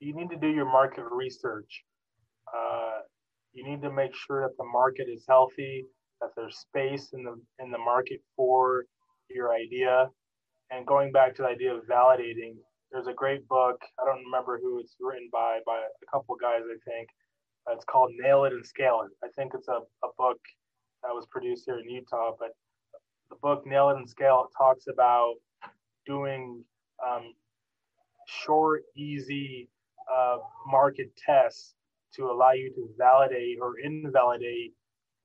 you need to do your market research. Uh, you need to make sure that the market is healthy, that there's space in the in the market for your idea. And going back to the idea of validating, there's a great book. I don't remember who it's written by, by a couple guys, I think. it's called Nail It and Scale It. I think it's a, a book that was produced here in Utah, but the book Nail It and Scale It talks about doing um, short, easy uh, market tests to allow you to validate or invalidate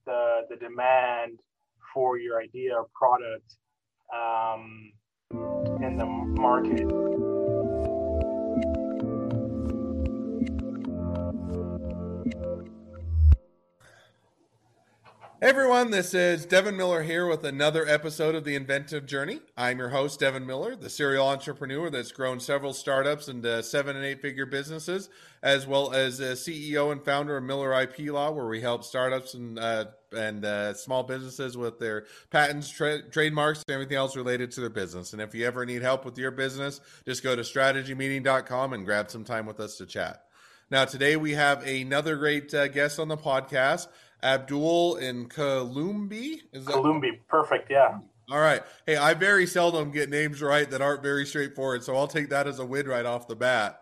the, the demand for your idea or product um, in the market. Hey everyone, this is Devin Miller here with another episode of The Inventive Journey. I'm your host, Devin Miller, the serial entrepreneur that's grown several startups into seven and eight figure businesses, as well as a CEO and founder of Miller IP Law, where we help startups and uh, and uh, small businesses with their patents, tra- trademarks, and everything else related to their business. And if you ever need help with your business, just go to strategymeeting.com and grab some time with us to chat. Now, today we have another great uh, guest on the podcast. Abdul in Kalumbi. Is that Kalumbi? Perfect. Yeah. All right. Hey, I very seldom get names right that aren't very straightforward, so I'll take that as a win right off the bat.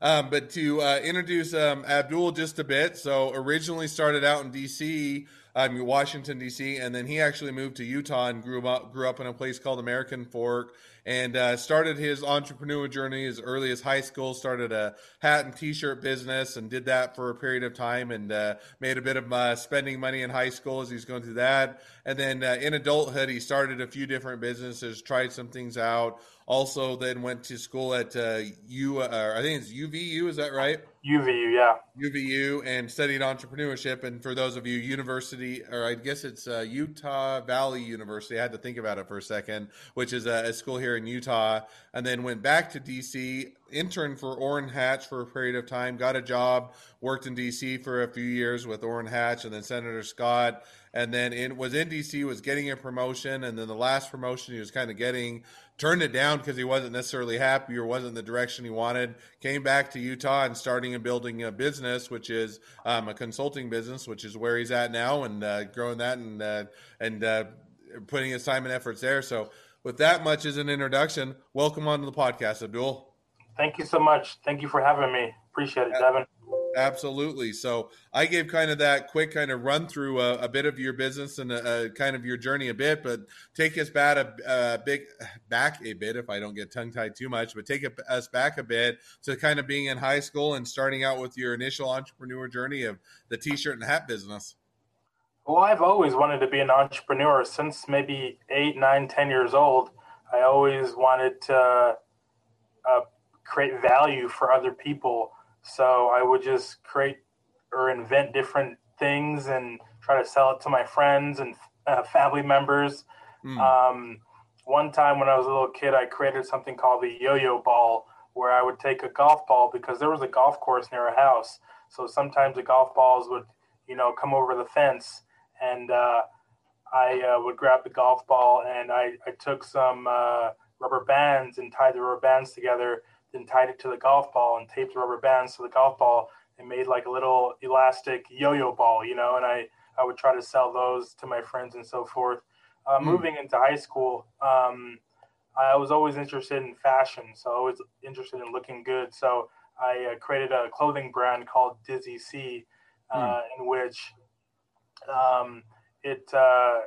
Um, but to uh, introduce um, Abdul just a bit, so originally started out in D.C., um, Washington D.C., and then he actually moved to Utah and grew up grew up in a place called American Fork, and uh, started his entrepreneur journey as early as high school. Started a hat and T-shirt business and did that for a period of time, and uh, made a bit of uh, spending money in high school as he's going through that. And then uh, in adulthood, he started a few different businesses, tried some things out. Also, then went to school at uh, U. Uh, I think it's UVU. Is that right? UVU, yeah. UVU, and studied entrepreneurship. And for those of you, university, or I guess it's uh, Utah Valley University. I had to think about it for a second, which is a, a school here in Utah. And then went back to DC, interned for Orrin Hatch for a period of time, got a job, worked in DC for a few years with Orrin Hatch and then Senator Scott and then it was in DC, was getting a promotion, and then the last promotion he was kind of getting turned it down because he wasn't necessarily happy or wasn't the direction he wanted. Came back to Utah and starting and building a business, which is um, a consulting business, which is where he's at now, and uh, growing that and uh, and uh, putting his time and efforts there. So, with that much as an introduction, welcome onto the podcast, Abdul. Thank you so much. Thank you for having me. Appreciate it, Devin. Absolutely. So I gave kind of that quick kind of run through a, a bit of your business and a, a, kind of your journey a bit, but take us back a, a big back a bit if I don't get tongue tied too much, but take us back a bit to kind of being in high school and starting out with your initial entrepreneur journey of the t-shirt and hat business. Well, I've always wanted to be an entrepreneur since maybe eight, nine, ten years old. I always wanted to uh, create value for other people so I would just create or invent different things and try to sell it to my friends and uh, family members. Mm. Um, one time when I was a little kid, I created something called the yo-yo ball, where I would take a golf ball because there was a golf course near a house. So sometimes the golf balls would, you know, come over the fence, and uh, I uh, would grab the golf ball and I, I took some uh, rubber bands and tied the rubber bands together then tied it to the golf ball and taped rubber bands to the golf ball and made like a little elastic yo-yo ball, you know, and I, I would try to sell those to my friends and so forth. Uh, mm. Moving into high school, um, I was always interested in fashion, so I was interested in looking good. So I uh, created a clothing brand called Dizzy C, uh, mm. in which um, it uh,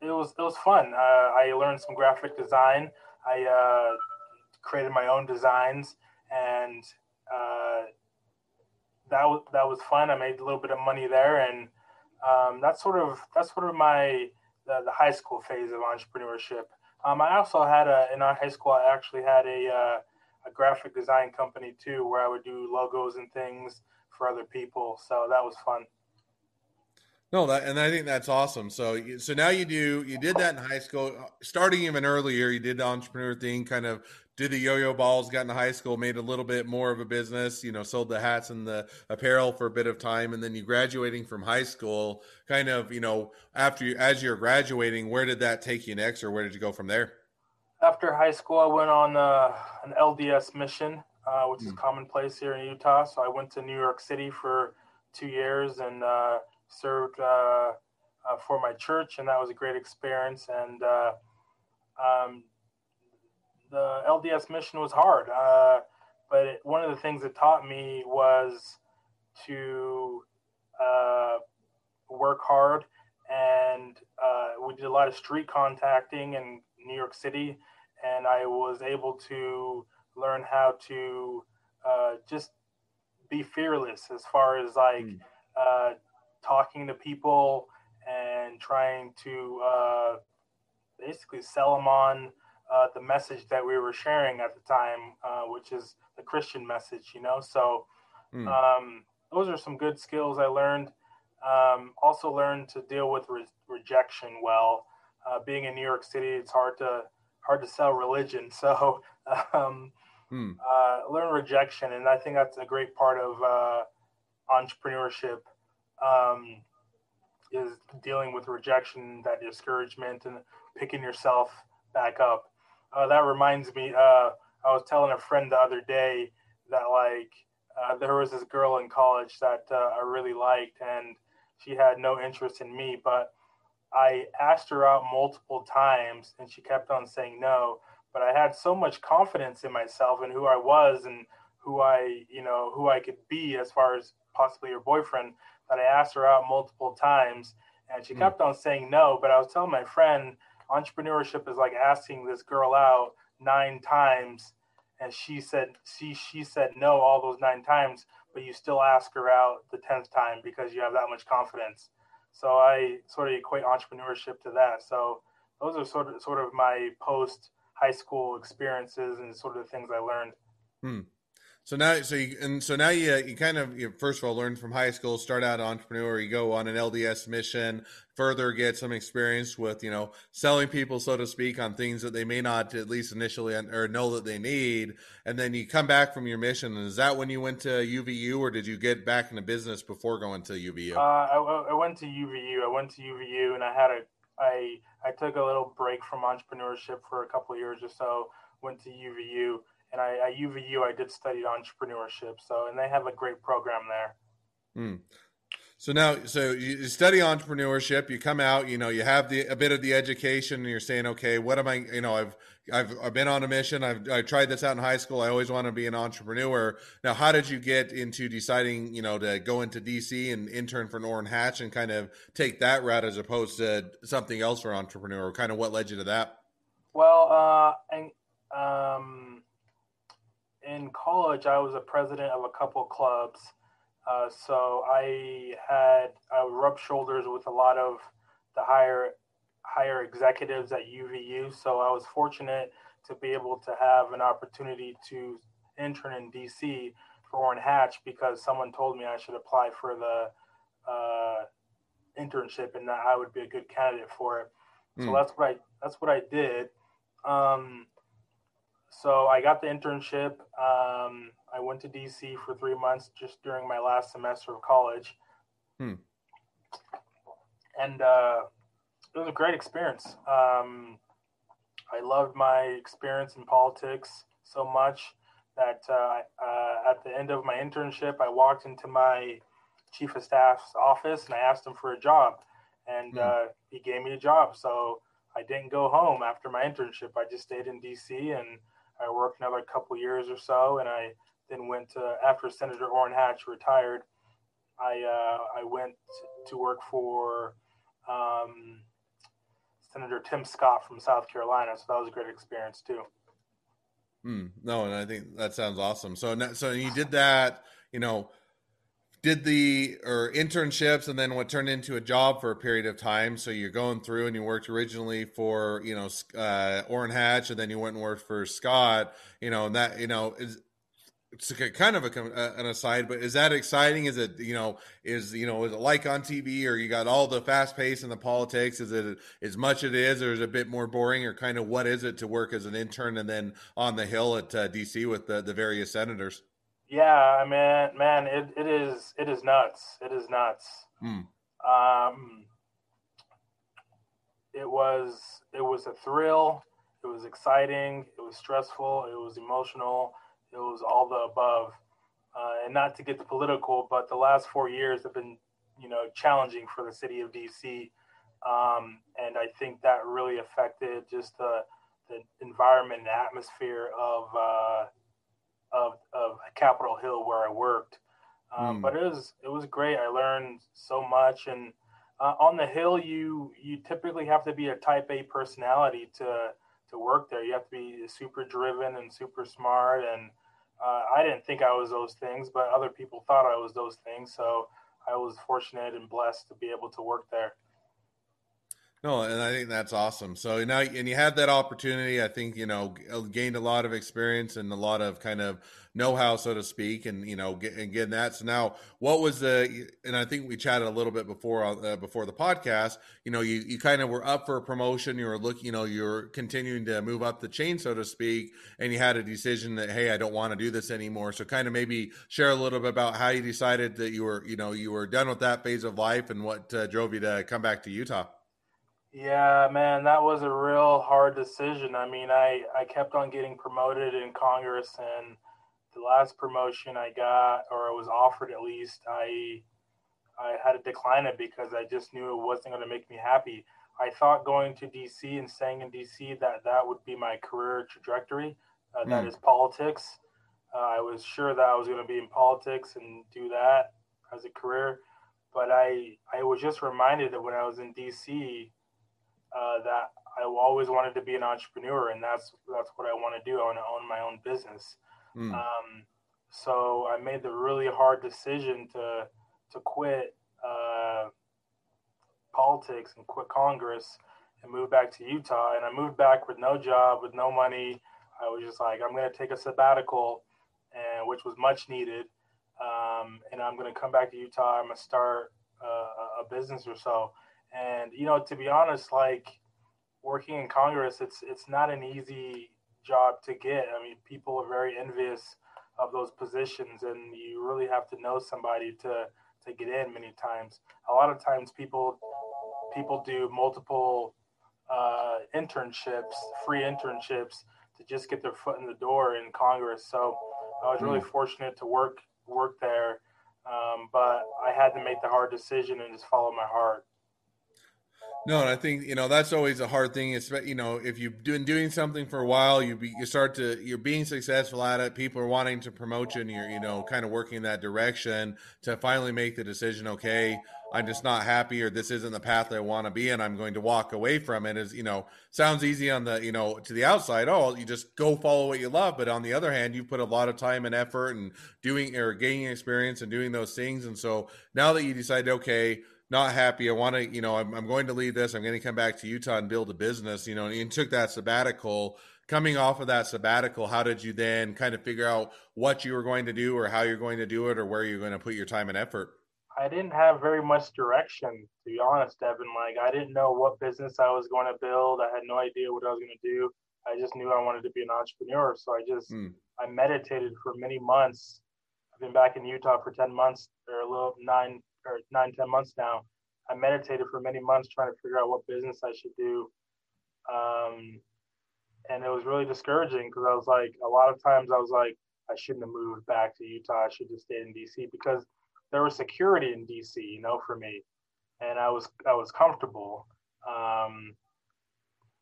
it was it was fun. Uh, I learned some graphic design. I uh, created my own designs, and uh, that was that was fun. I made a little bit of money there, and um, that's sort of that's sort of my the, the high school phase of entrepreneurship. Um, I also had a in our high school. I actually had a uh, a graphic design company too, where I would do logos and things for other people. So that was fun. No, that and I think that's awesome. So, so now you do you did that in high school, starting even earlier. You did the entrepreneur thing, kind of did the yo-yo balls, got into high school, made a little bit more of a business, you know, sold the hats and the apparel for a bit of time, and then you graduating from high school, kind of, you know, after you as you're graduating, where did that take you next, or where did you go from there? After high school, I went on uh, an LDS mission uh, which is commonplace here in Utah. So I went to New York City for two years and uh, served uh, uh, for my church, and that was a great experience. And uh, um, the LDS mission was hard, uh, but it, one of the things it taught me was to uh, work hard. And we did a lot of street contacting in New York City, and I was able to learn how to just be fearless as far as like mm. uh, talking to people and trying to uh, basically sell them on uh, the message that we were sharing at the time, uh, which is the Christian message, you know. So mm. um, those are some good skills I learned. Um, also learned to deal with re- rejection well. Uh, being in New York City, it's hard to hard to sell religion. So um, hmm. uh, learn rejection, and I think that's a great part of uh, entrepreneurship. Um, is dealing with rejection, that discouragement, and picking yourself back up. Uh, that reminds me. Uh, I was telling a friend the other day that like uh, there was this girl in college that uh, I really liked, and she had no interest in me, but I asked her out multiple times, and she kept on saying no but I had so much confidence in myself and who I was and who I, you know, who I could be as far as possibly her boyfriend that I asked her out multiple times and she mm. kept on saying no. But I was telling my friend, entrepreneurship is like asking this girl out nine times and she said she she said no all those nine times, but you still ask her out the tenth time because you have that much confidence. So I sort of equate entrepreneurship to that. So those are sort of sort of my post high school experiences and sort of the things I learned. Hmm. So now, so you, and so now you you kind of you first of all learn from high school, start out entrepreneur, you go on an LDS mission, further get some experience with you know selling people, so to speak, on things that they may not at least initially or know that they need, and then you come back from your mission. And is that when you went to UVU, or did you get back into business before going to UVU? Uh, I, I went to UVU. I went to UVU, and I had a I I took a little break from entrepreneurship for a couple years or so. Went to UVU, and I, at UVU I did study entrepreneurship. So, and they have a great program there. Hmm. So now, so you study entrepreneurship. You come out, you know, you have the a bit of the education, and you're saying, okay, what am I? You know, I've I've, I've been on a mission. I've I tried this out in high school. I always want to be an entrepreneur. Now, how did you get into deciding, you know, to go into DC and intern for Orrin Hatch and kind of take that route as opposed to something else for entrepreneur? Kind of what led you to that? Well, uh, and, um, in college, I was a president of a couple clubs uh, so I had I rubbed shoulders with a lot of the higher higher executives at UVU. So I was fortunate to be able to have an opportunity to intern in DC for Orrin Hatch because someone told me I should apply for the uh, internship and that I would be a good candidate for it. So hmm. that's what I that's what I did. Um, so I got the internship. Um, I went to DC for three months just during my last semester of college. Hmm. And uh, it was a great experience. Um, I loved my experience in politics so much that uh, uh, at the end of my internship, I walked into my chief of staff's office and I asked him for a job. And hmm. he gave me a job. So I didn't go home after my internship. I just stayed in DC and I worked another couple years or so, and I then went to after Senator Orrin Hatch retired. I uh, I went to work for um, Senator Tim Scott from South Carolina, so that was a great experience too. Hmm. no, and I think that sounds awesome. So, so you did that, you know, did the or internships and then what turned into a job for a period of time. So you're going through and you worked originally for you know uh Orrin Hatch and then you went and worked for Scott you know and that you know is it's kind of a, an aside but is that exciting? Is it you know is you know is it like on tv or you got all the fast pace and the politics? Is it as much it is or is it a bit more boring or kind of what is it to work as an intern and then on the hill at uh, dc with the, the various senators yeah, I mean, man, it, it is it is nuts. It is nuts. Mm. Um, it was it was a thrill. It was exciting. It was stressful. It was emotional. it was all the above. Uh, and not to get political, but the last four years have been, you know, challenging for the city of DC. Um, and I think that really affected just the, the environment and atmosphere of, uh, of, of Capitol Hill where I worked. Um, mm. But it was it was great. I learned so much, and uh, on the hill, you you typically have to be a Type A personality to to work there. You have to be super driven and super smart. And uh, I didn't think I was those things, but other people thought I was those things. So I was fortunate and blessed to be able to work there. No, and I think that's awesome. So now, and you had that opportunity. I think you know gained a lot of experience and a lot of kind of know-how, so to speak, and you know, get, and getting that. So now, what was the? And I think we chatted a little bit before uh, before the podcast. You know, you you kind of were up for a promotion. You were looking, you know, you're continuing to move up the chain, so to speak, and you had a decision that hey, I don't want to do this anymore. So kind of maybe share a little bit about how you decided that you were, you know, you were done with that phase of life and what uh, drove you to come back to Utah. Yeah, man, that was a real hard decision. I mean, I, I kept on getting promoted in Congress, and the last promotion I got, or I was offered at least, I I had to decline it because I just knew it wasn't going to make me happy. I thought going to DC and staying in DC that that would be my career trajectory. Uh, mm. That is politics. Uh, I was sure that I was going to be in politics and do that as a career, but I I was just reminded that when I was in DC uh, that I always wanted to be an entrepreneur, and that's that's what I want to do. I want to own my own business. Mm. Um, so I made the really hard decision to to quit uh, politics and quit Congress and move back to Utah. And I moved back with no job, with no money. I was just like, I'm going to take a sabbatical, and which was much needed. Um, and I'm going to come back to Utah. I'm going to start uh, a business or so. And you know, to be honest, like working in Congress, it's it's not an easy job to get. I mean, people are very envious of those positions, and you really have to know somebody to to get in. Many times, a lot of times, people people do multiple uh, internships, free internships, to just get their foot in the door in Congress. So I was really mm. fortunate to work work there, um, but I had to make the hard decision and just follow my heart. No, and I think you know that's always a hard thing. It's you know if you've been doing something for a while, you be, you start to you're being successful at it. People are wanting to promote you, and you're you know kind of working in that direction to finally make the decision. Okay, I'm just not happy, or this isn't the path I want to be, and I'm going to walk away from it. Is you know sounds easy on the you know to the outside. Oh, you just go follow what you love, but on the other hand, you put a lot of time and effort and doing or gaining experience and doing those things. And so now that you decide, okay not happy. I want to, you know, I'm, I'm going to leave this. I'm going to come back to Utah and build a business, you know, and took that sabbatical. Coming off of that sabbatical, how did you then kind of figure out what you were going to do or how you're going to do it or where you're going to put your time and effort? I didn't have very much direction, to be honest, Evan. Like, I didn't know what business I was going to build. I had no idea what I was going to do. I just knew I wanted to be an entrepreneur. So I just, mm. I meditated for many months. I've been back in Utah for 10 months or a little nine, or nine, ten months now. I meditated for many months trying to figure out what business I should do. Um, and it was really discouraging because I was like, a lot of times I was like, I shouldn't have moved back to Utah. I should just stay in DC because there was security in DC, you know, for me, and I was I was comfortable. Um,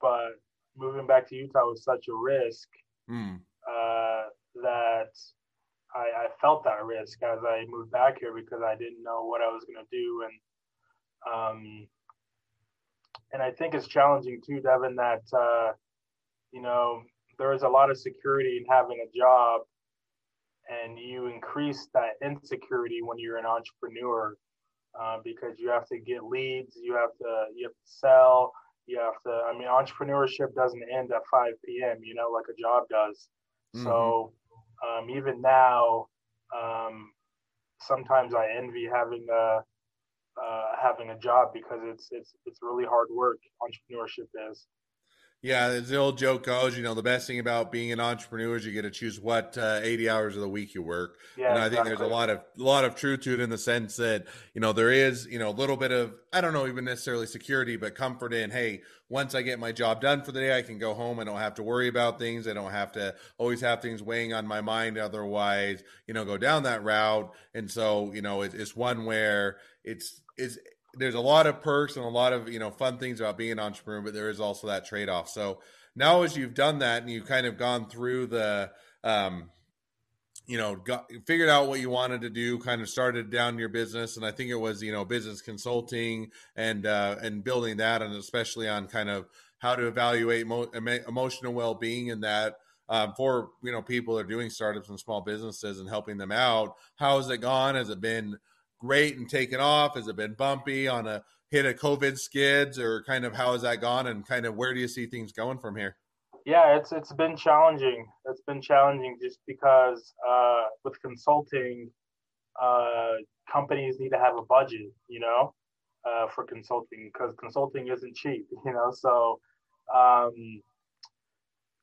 but moving back to Utah was such a risk mm. uh, that I, I felt that risk as I moved back here because I didn't know what I was going to do, and um, and I think it's challenging too, Devin, that uh, you know there is a lot of security in having a job, and you increase that insecurity when you're an entrepreneur uh, because you have to get leads, you have to you have to sell, you have to. I mean, entrepreneurship doesn't end at 5 p.m. You know, like a job does. Mm-hmm. So um, even now, um, sometimes I envy having a uh, having a job because it's it's it's really hard work. Entrepreneurship is. Yeah, as the old joke goes, you know, the best thing about being an entrepreneur is you get to choose what uh, 80 hours of the week you work. Yeah, and I exactly. think there's a lot of a lot of truth to it in the sense that, you know, there is, you know, a little bit of I don't know even necessarily security, but comfort in, hey, once I get my job done for the day, I can go home. I don't have to worry about things. I don't have to always have things weighing on my mind otherwise, you know, go down that route. And so, you know, it, it's one where it's it's there's a lot of perks and a lot of you know fun things about being an entrepreneur, but there is also that trade off. So now, as you've done that and you've kind of gone through the, um, you know, got figured out what you wanted to do, kind of started down your business, and I think it was you know business consulting and uh, and building that, and especially on kind of how to evaluate mo- emotional well being and that. Um, for you know people that are doing startups and small businesses and helping them out. How has it gone? Has it been great and taken off? Has it been bumpy on a hit of COVID skids, or kind of how has that gone? And kind of where do you see things going from here? Yeah, it's it's been challenging. It's been challenging just because uh, with consulting, uh, companies need to have a budget, you know, uh, for consulting because consulting isn't cheap, you know. So, um,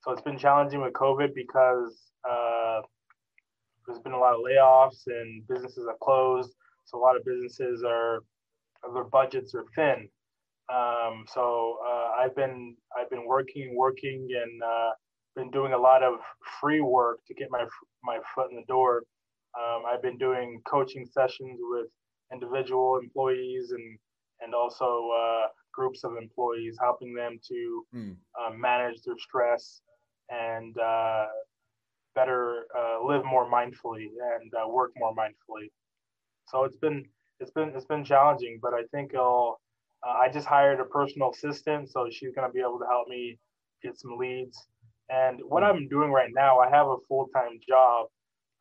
so it's been challenging with COVID because uh, there's been a lot of layoffs and businesses have closed. So a lot of businesses are their budgets are thin. Um, so uh, I've been I've been working, working, and uh, been doing a lot of free work to get my my foot in the door. Um, I've been doing coaching sessions with individual employees and and also uh, groups of employees, helping them to mm. manage their stress and uh, better uh, live more mindfully and work more mindfully. So it's been it's been it's been challenging, but I think I'll. Uh, I just hired a personal assistant, so she's gonna be able to help me get some leads. And what hmm. I'm doing right now, I have a full time job,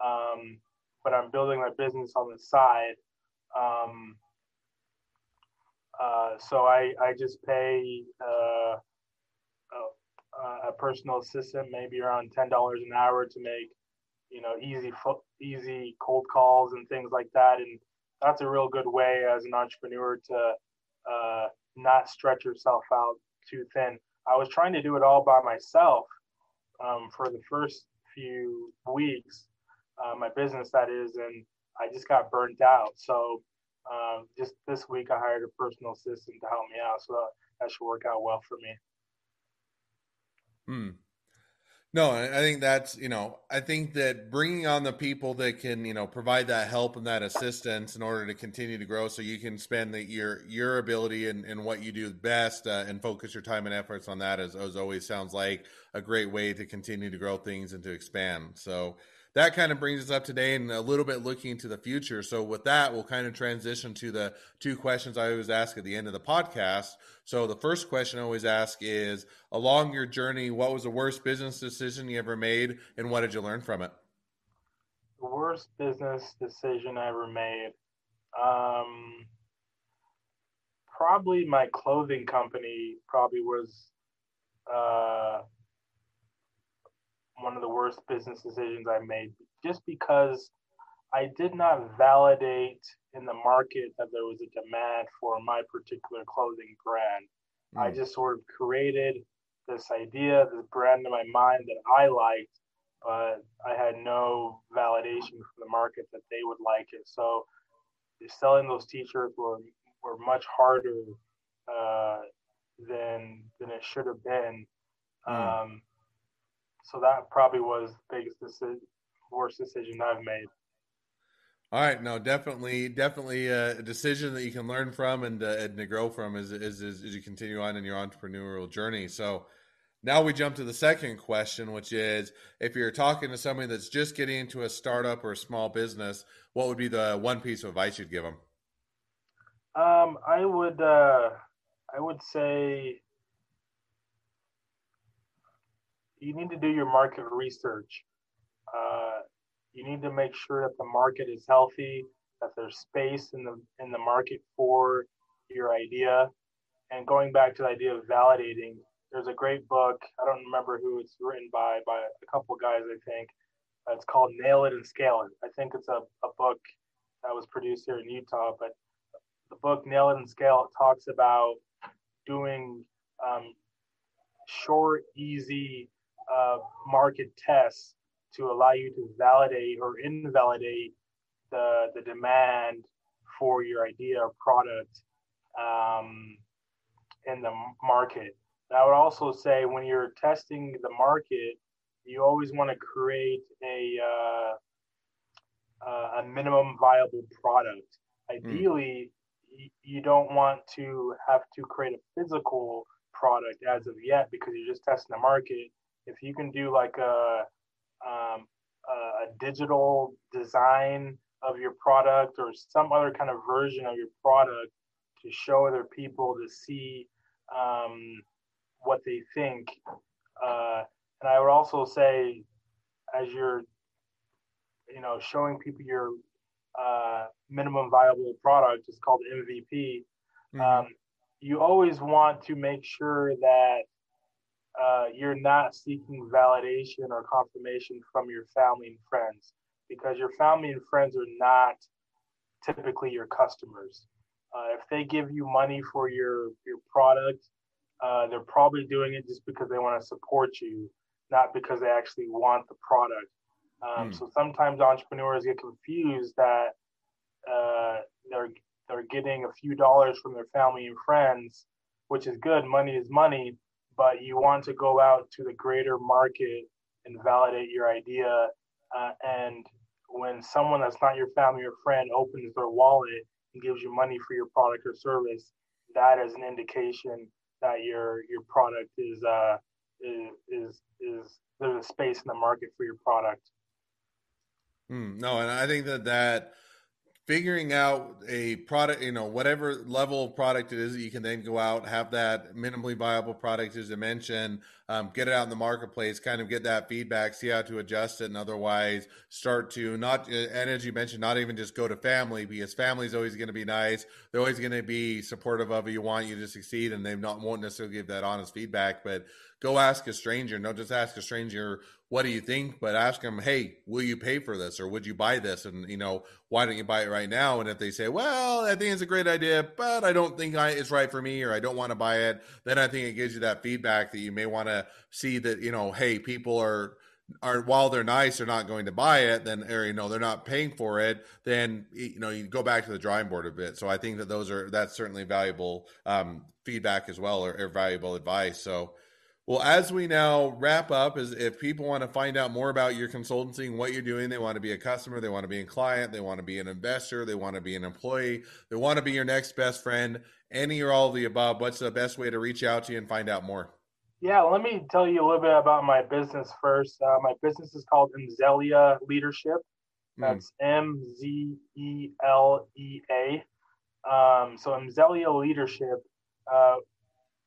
um, but I'm building my business on the side. Um, uh, so I I just pay uh, a, a, personal assistant maybe around ten dollars an hour to make you know easy easy cold calls and things like that. And that's a real good way as an entrepreneur to uh, not stretch yourself out too thin. I was trying to do it all by myself um, for the first few weeks uh, my business that is and i just got burnt out. So um, just this week i hired a personal assistant to help me out so that, that should work out well for me. Hmm. No, I think that's you know I think that bringing on the people that can you know provide that help and that assistance in order to continue to grow, so you can spend the, your your ability and, and what you do best uh, and focus your time and efforts on that as, as always sounds like a great way to continue to grow things and to expand. So that kind of brings us up today and a little bit looking into the future. So with that, we'll kind of transition to the two questions I always ask at the end of the podcast. So the first question I always ask is along your journey, what was the worst business decision you ever made and what did you learn from it? The worst business decision I ever made. Um, probably my clothing company probably was uh, one of the worst business decisions I made just because I did not validate in the market that there was a demand for my particular clothing brand. Mm. I just sort of created this idea, this brand in my mind that I liked, but I had no validation from the market that they would like it. So selling those t-shirts were were much harder uh, than than it should have been. Mm. Um, so that probably was the biggest decision, worst decision I've made. All right, no, definitely, definitely a decision that you can learn from and, uh, and to grow from as, as, as you continue on in your entrepreneurial journey. So now we jump to the second question, which is if you're talking to somebody that's just getting into a startup or a small business, what would be the one piece of advice you'd give them? Um, I would, uh, I would say you need to do your market research. Uh, you need to make sure that the market is healthy, that there's space in the in the market for your idea. And going back to the idea of validating, there's a great book. I don't remember who it's written by, by a couple guys, I think. It's called Nail It and Scale It. I think it's a, a book that was produced here in Utah, but the book Nail It and Scale It talks about doing um, short, easy uh, market tests to allow you to validate or invalidate the, the demand for your idea or product um, in the market. And I would also say when you're testing the market, you always want to create a uh, uh, a minimum viable product. Hmm. Ideally, mm. you don't want to have to create a physical product as of yet because you're just testing the market. If you can do like a um, a digital design of your product or some other kind of version of your product to show other people to see um, what they think. Uh, and I would also say, as you're, you know, showing people your uh, minimum viable product, it's called MVP. Mm-hmm. Um, you always want to make sure that uh, you're not seeking validation or confirmation from your family and friends because your family and friends are not typically your customers. Uh, if they give you money for your your product, uh, they're probably doing it just because they want to support you, not because they actually want the product. Um, mm. So sometimes entrepreneurs get confused that uh, they're they're getting a few dollars from their family and friends, which is good. Money is money, but you want to go out to the greater market and validate your idea. Uh, and when someone that's not your family or friend opens their wallet and gives you money for your product or service, that is an indication that your your product is uh, is is, is there's a space in the market for your product. Mm, no, and I think that that figuring out a product, you know, whatever level of product it is that you can then go out, have that minimally viable product, as I mentioned, um, get it out in the marketplace, kind of get that feedback, see how to adjust it, and otherwise start to not, and as you mentioned, not even just go to family because family is always going to be nice. They're always going to be supportive of you, want you to succeed, and they not won't necessarily give that honest feedback, but go ask a stranger. Don't just ask a stranger, what do you think? But ask them, hey, will you pay for this or would you buy this? And, you know, why don't you buy it right now? And if they say, well, I think it's a great idea, but I don't think I, it's right for me or I don't want to buy it, then I think it gives you that feedback that you may want to see that, you know, hey, people are, are while they're nice, they're not going to buy it, then or you know they're not paying for it, then you know you go back to the drawing board a bit. So I think that those are that's certainly valuable um, feedback as well, or, or valuable advice. So well, as we now wrap up, is if people want to find out more about your consultancy and what you're doing, they want to be a customer, they want to be a client, they want to be an investor, they want to be an employee, they want to be your next best friend, any or all of the above, what's the best way to reach out to you and find out more? Yeah, let me tell you a little bit about my business first. Uh, my business is called Mzelea Leadership. Hmm. That's M Z E L E A. Um, so Mzelea Leadership. Uh,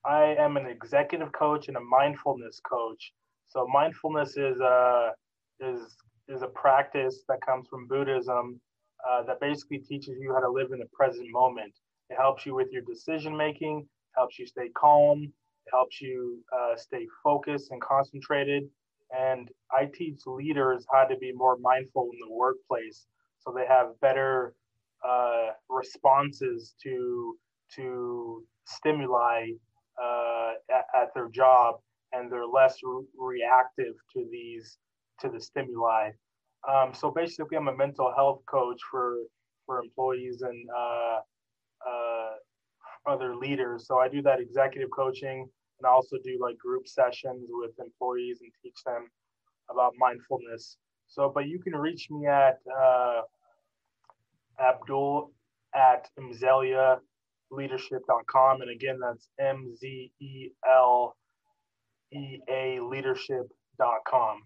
I am an executive coach and a mindfulness coach. So mindfulness is a is is a practice that comes from Buddhism uh, that basically teaches you how to live in the present moment. It helps you with your decision making, helps you stay calm, it helps you uh, stay focused and concentrated. And I teach leaders how to be more mindful in the workplace so they have better uh, responses to to stimuli uh, at, at, their job and they're less re- reactive to these to the stimuli. Um, so basically, I'm a mental health coach for for employees and uh, uh, other leaders. So I do that executive coaching and I also do like group sessions with employees and teach them about mindfulness. So, but you can reach me at uh, Abdul at Mzelea leadership.com. And again, that's M Z E L E A leadership.com.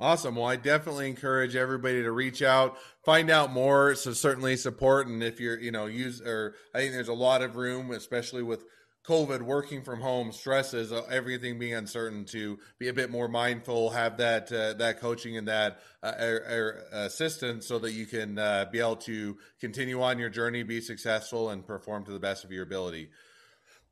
Awesome. Well, I definitely encourage everybody to reach out, find out more. So certainly support. And if you're, you know, use or I think there's a lot of room, especially with COVID, working from home, stresses, uh, everything being uncertain, to be a bit more mindful, have that uh, that coaching and that uh, er, er, assistance, so that you can uh, be able to continue on your journey, be successful, and perform to the best of your ability.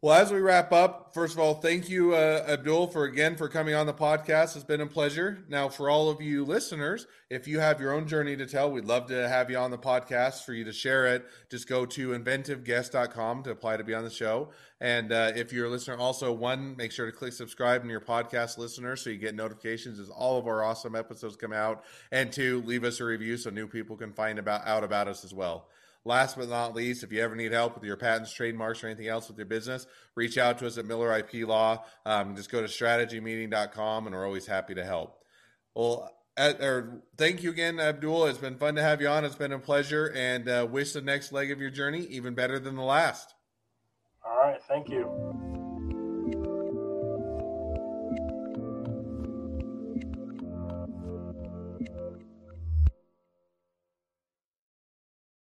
Well, as we wrap up, first of all, thank you, uh, Abdul, for again for coming on the podcast. It's been a pleasure. Now, for all of you listeners, if you have your own journey to tell, we'd love to have you on the podcast for you to share it. Just go to inventiveguest.com to apply to be on the show. And uh, if you're a listener, also one, make sure to click subscribe in your podcast listener so you get notifications as all of our awesome episodes come out. And two, leave us a review so new people can find about out about us as well. Last but not least, if you ever need help with your patents, trademarks, or anything else with your business, reach out to us at Miller IP Law. Um, just go to strategymeeting.com and we're always happy to help. Well, at, or thank you again, Abdul. It's been fun to have you on. It's been a pleasure and uh, wish the next leg of your journey even better than the last. All right. Thank you.